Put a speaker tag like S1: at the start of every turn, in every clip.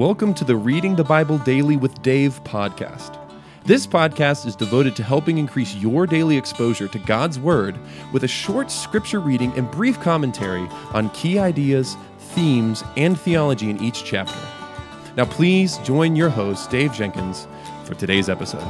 S1: Welcome to the Reading the Bible Daily with Dave podcast. This podcast is devoted to helping increase your daily exposure to God's Word with a short scripture reading and brief commentary on key ideas, themes, and theology in each chapter. Now, please join your host, Dave Jenkins, for today's episode.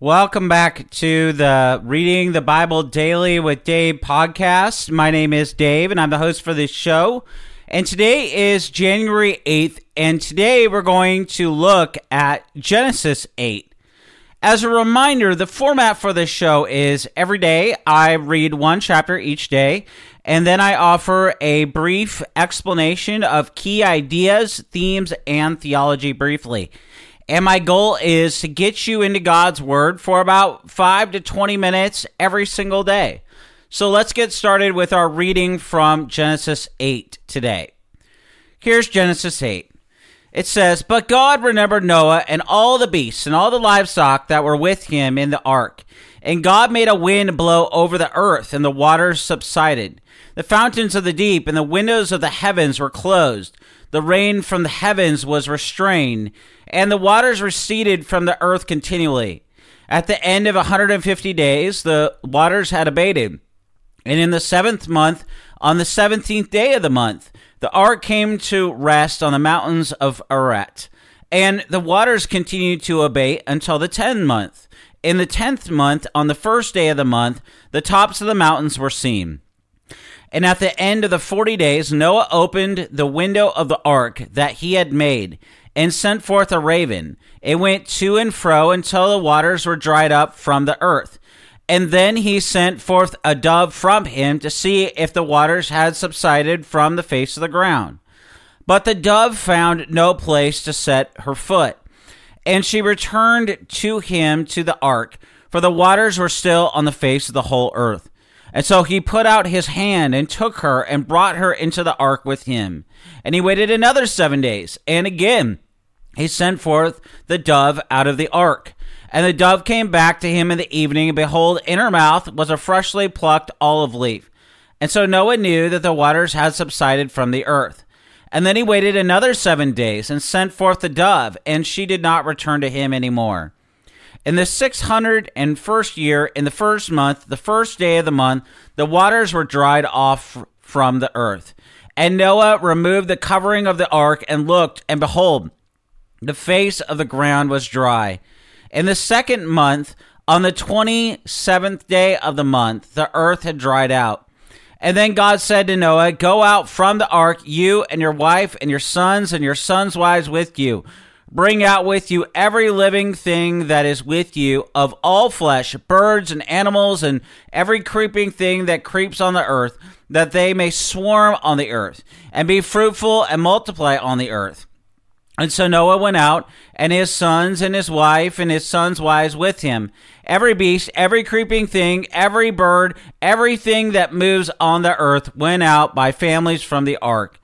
S2: Welcome back to the Reading the Bible Daily with Dave podcast. My name is Dave, and I'm the host for this show. And today is January 8th, and today we're going to look at Genesis 8. As a reminder, the format for this show is every day I read one chapter each day, and then I offer a brief explanation of key ideas, themes, and theology briefly. And my goal is to get you into God's Word for about 5 to 20 minutes every single day. So let's get started with our reading from Genesis 8 today. Here's Genesis 8. It says, But God remembered Noah and all the beasts and all the livestock that were with him in the ark. And God made a wind blow over the earth, and the waters subsided. The fountains of the deep and the windows of the heavens were closed. The rain from the heavens was restrained, and the waters receded from the earth continually. At the end of 150 days, the waters had abated. And in the seventh month, on the seventeenth day of the month, the ark came to rest on the mountains of Ararat. And the waters continued to abate until the tenth month. In the tenth month, on the first day of the month, the tops of the mountains were seen. And at the end of the forty days, Noah opened the window of the ark that he had made and sent forth a raven. It went to and fro until the waters were dried up from the earth. And then he sent forth a dove from him to see if the waters had subsided from the face of the ground. But the dove found no place to set her foot. And she returned to him to the ark, for the waters were still on the face of the whole earth. And so he put out his hand and took her and brought her into the ark with him. And he waited another seven days. And again he sent forth the dove out of the ark. And the dove came back to him in the evening, and behold, in her mouth was a freshly plucked olive leaf. And so Noah knew that the waters had subsided from the earth. And then he waited another seven days and sent forth the dove, and she did not return to him any more. In the six hundred and first year, in the first month, the first day of the month, the waters were dried off from the earth. And Noah removed the covering of the ark and looked, and behold, the face of the ground was dry. In the second month, on the 27th day of the month, the earth had dried out. And then God said to Noah, Go out from the ark, you and your wife and your sons and your sons' wives with you. Bring out with you every living thing that is with you of all flesh, birds and animals, and every creeping thing that creeps on the earth, that they may swarm on the earth, and be fruitful and multiply on the earth. And so Noah went out, and his sons and his wife and his sons' wives with him. Every beast, every creeping thing, every bird, everything that moves on the earth went out by families from the ark.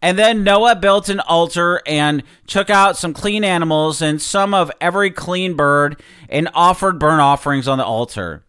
S2: And then Noah built an altar and took out some clean animals and some of every clean bird and offered burnt offerings on the altar.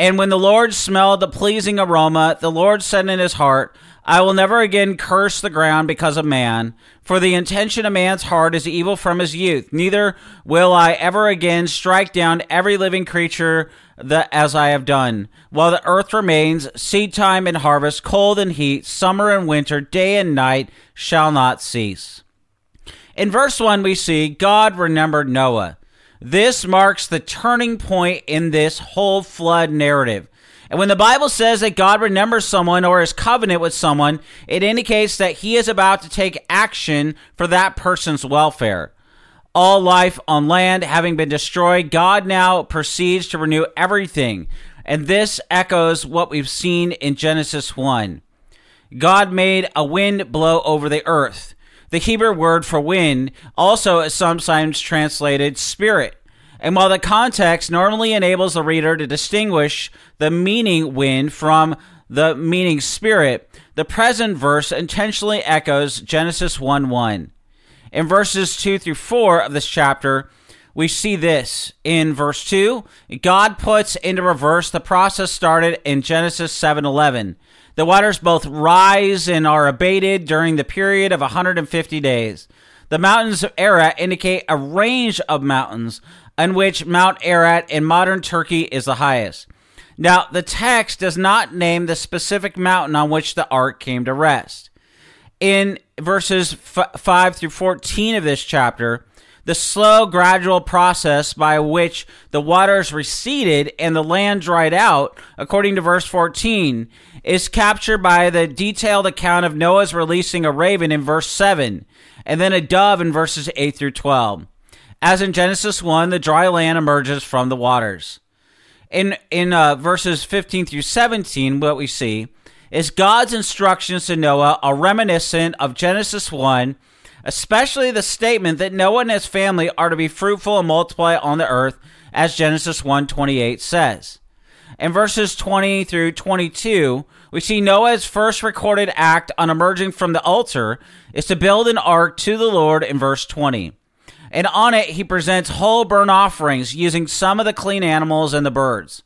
S2: And when the Lord smelled the pleasing aroma, the Lord said in his heart, I will never again curse the ground because of man, for the intention of man's heart is evil from his youth. Neither will I ever again strike down every living creature that as I have done. While the earth remains, seed time and harvest, cold and heat, summer and winter, day and night shall not cease. In verse 1, we see God remembered Noah. This marks the turning point in this whole flood narrative. And when the Bible says that God remembers someone or is covenant with someone, it indicates that he is about to take action for that person's welfare. All life on land having been destroyed, God now proceeds to renew everything. And this echoes what we've seen in Genesis 1. God made a wind blow over the earth. The Hebrew word for wind also is sometimes translated spirit. And while the context normally enables the reader to distinguish the meaning wind from the meaning spirit, the present verse intentionally echoes Genesis 1 1. In verses 2 through 4 of this chapter, we see this. In verse 2, God puts into reverse the process started in Genesis 7 11. The waters both rise and are abated during the period of 150 days. The mountains of Ararat indicate a range of mountains, in which Mount Ararat in modern Turkey is the highest. Now, the text does not name the specific mountain on which the ark came to rest. In verses f- 5 through 14 of this chapter, the slow, gradual process by which the waters receded and the land dried out, according to verse 14, is captured by the detailed account of Noah's releasing a raven in verse 7, and then a dove in verses 8 through 12. As in Genesis 1, the dry land emerges from the waters. In, in uh, verses 15 through 17, what we see is God's instructions to Noah are reminiscent of Genesis 1 especially the statement that Noah and his family are to be fruitful and multiply on the earth, as Genesis 1:28 says. In verses 20 through 22, we see Noah's first recorded act on emerging from the altar is to build an ark to the Lord in verse 20. And on it, he presents whole burnt offerings using some of the clean animals and the birds.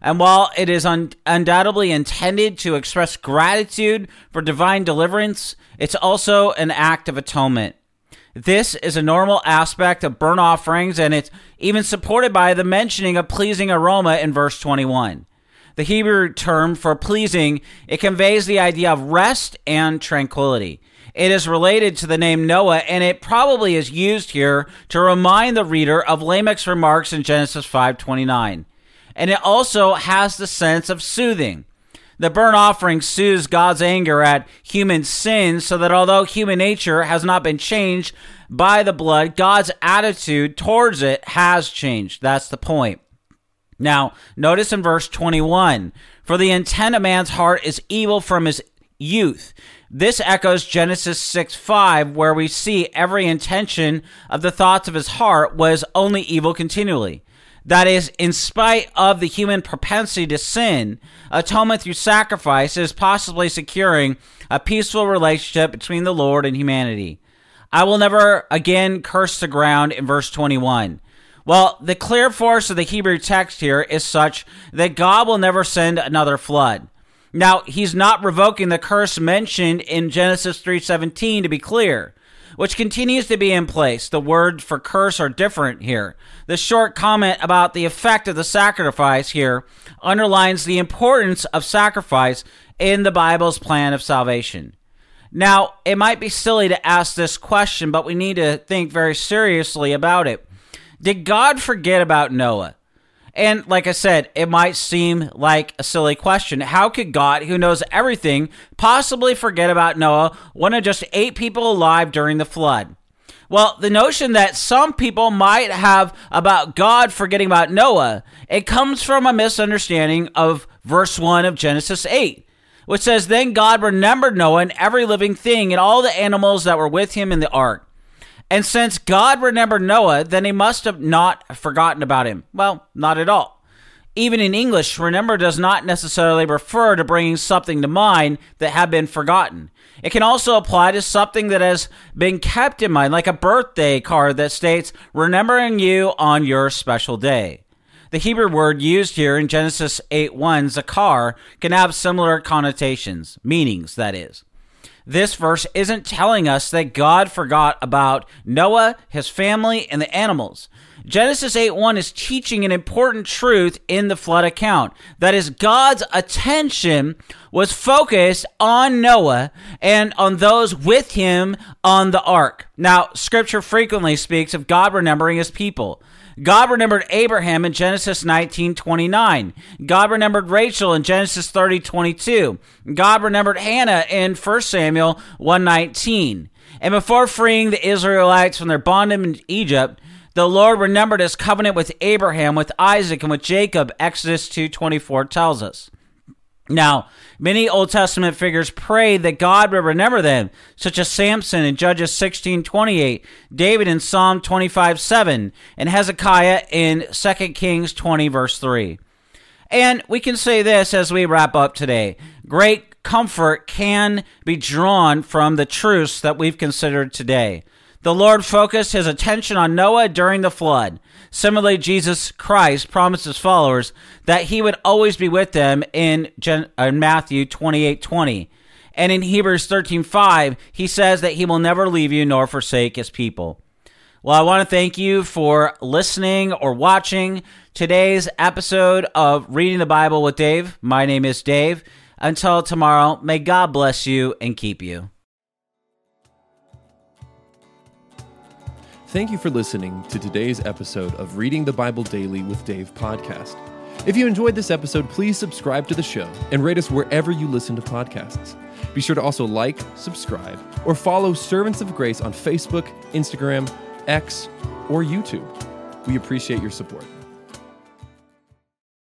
S2: And while it is un- undoubtedly intended to express gratitude for divine deliverance, it's also an act of atonement. This is a normal aspect of burnt offerings, and it's even supported by the mentioning of pleasing aroma in verse 21. The Hebrew term for pleasing, it conveys the idea of rest and tranquility. It is related to the name Noah, and it probably is used here to remind the reader of Lamech's remarks in Genesis 5:29 and it also has the sense of soothing. The burnt offering soothes God's anger at human sin so that although human nature has not been changed by the blood, God's attitude towards it has changed. That's the point. Now, notice in verse 21 For the intent of man's heart is evil from his youth. This echoes Genesis 6 5, where we see every intention of the thoughts of his heart was only evil continually. That is, in spite of the human propensity to sin, atonement through sacrifice is possibly securing a peaceful relationship between the Lord and humanity. I will never again curse the ground in verse 21. Well, the clear force of the Hebrew text here is such that God will never send another flood. Now, he's not revoking the curse mentioned in Genesis 3:17 to be clear which continues to be in place. The words for curse are different here. The short comment about the effect of the sacrifice here underlines the importance of sacrifice in the Bible's plan of salvation. Now, it might be silly to ask this question, but we need to think very seriously about it. Did God forget about Noah? And like I said, it might seem like a silly question. How could God, who knows everything, possibly forget about Noah, one of just eight people alive during the flood? Well, the notion that some people might have about God forgetting about Noah, it comes from a misunderstanding of verse 1 of Genesis 8, which says, Then God remembered Noah and every living thing and all the animals that were with him in the ark. And since God remembered Noah, then he must have not forgotten about him. Well, not at all. Even in English, remember does not necessarily refer to bringing something to mind that had been forgotten. It can also apply to something that has been kept in mind, like a birthday card that states, remembering you on your special day. The Hebrew word used here in Genesis 8 1, zakar, can have similar connotations, meanings, that is this verse isn't telling us that God forgot about Noah, his family, and the animals. Genesis 8 1 is teaching an important truth in the flood account. That is, God's attention was focused on Noah and on those with him on the ark. Now, scripture frequently speaks of God remembering his people. God remembered Abraham in Genesis 19 29. God remembered Rachel in Genesis 30 22. God remembered Hannah in 1 Samuel 119. And before freeing the Israelites from their bondage in Egypt, the Lord remembered his covenant with Abraham, with Isaac, and with Jacob, Exodus 2.24 tells us. Now, many Old Testament figures prayed that God would remember them, such as Samson in Judges 16:28, David in Psalm 25:7, and Hezekiah in 2 Kings 20 verse 3. And we can say this as we wrap up today. Great comfort can be drawn from the truths that we've considered today. The Lord focused his attention on Noah during the flood. Similarly, Jesus Christ promised his followers that he would always be with them in, uh, Matthew 28 20. And in Hebrews 13 5, he says that he will never leave you nor forsake his people. Well, I want to thank you for listening or watching today's episode of Reading the Bible with Dave. My name is Dave. Until tomorrow, may God bless you and keep you.
S1: Thank you for listening to today's episode of Reading the Bible Daily with Dave podcast. If you enjoyed this episode, please subscribe to the show and rate us wherever you listen to podcasts. Be sure to also like, subscribe, or follow Servants of Grace on Facebook, Instagram, X, or YouTube. We appreciate your support.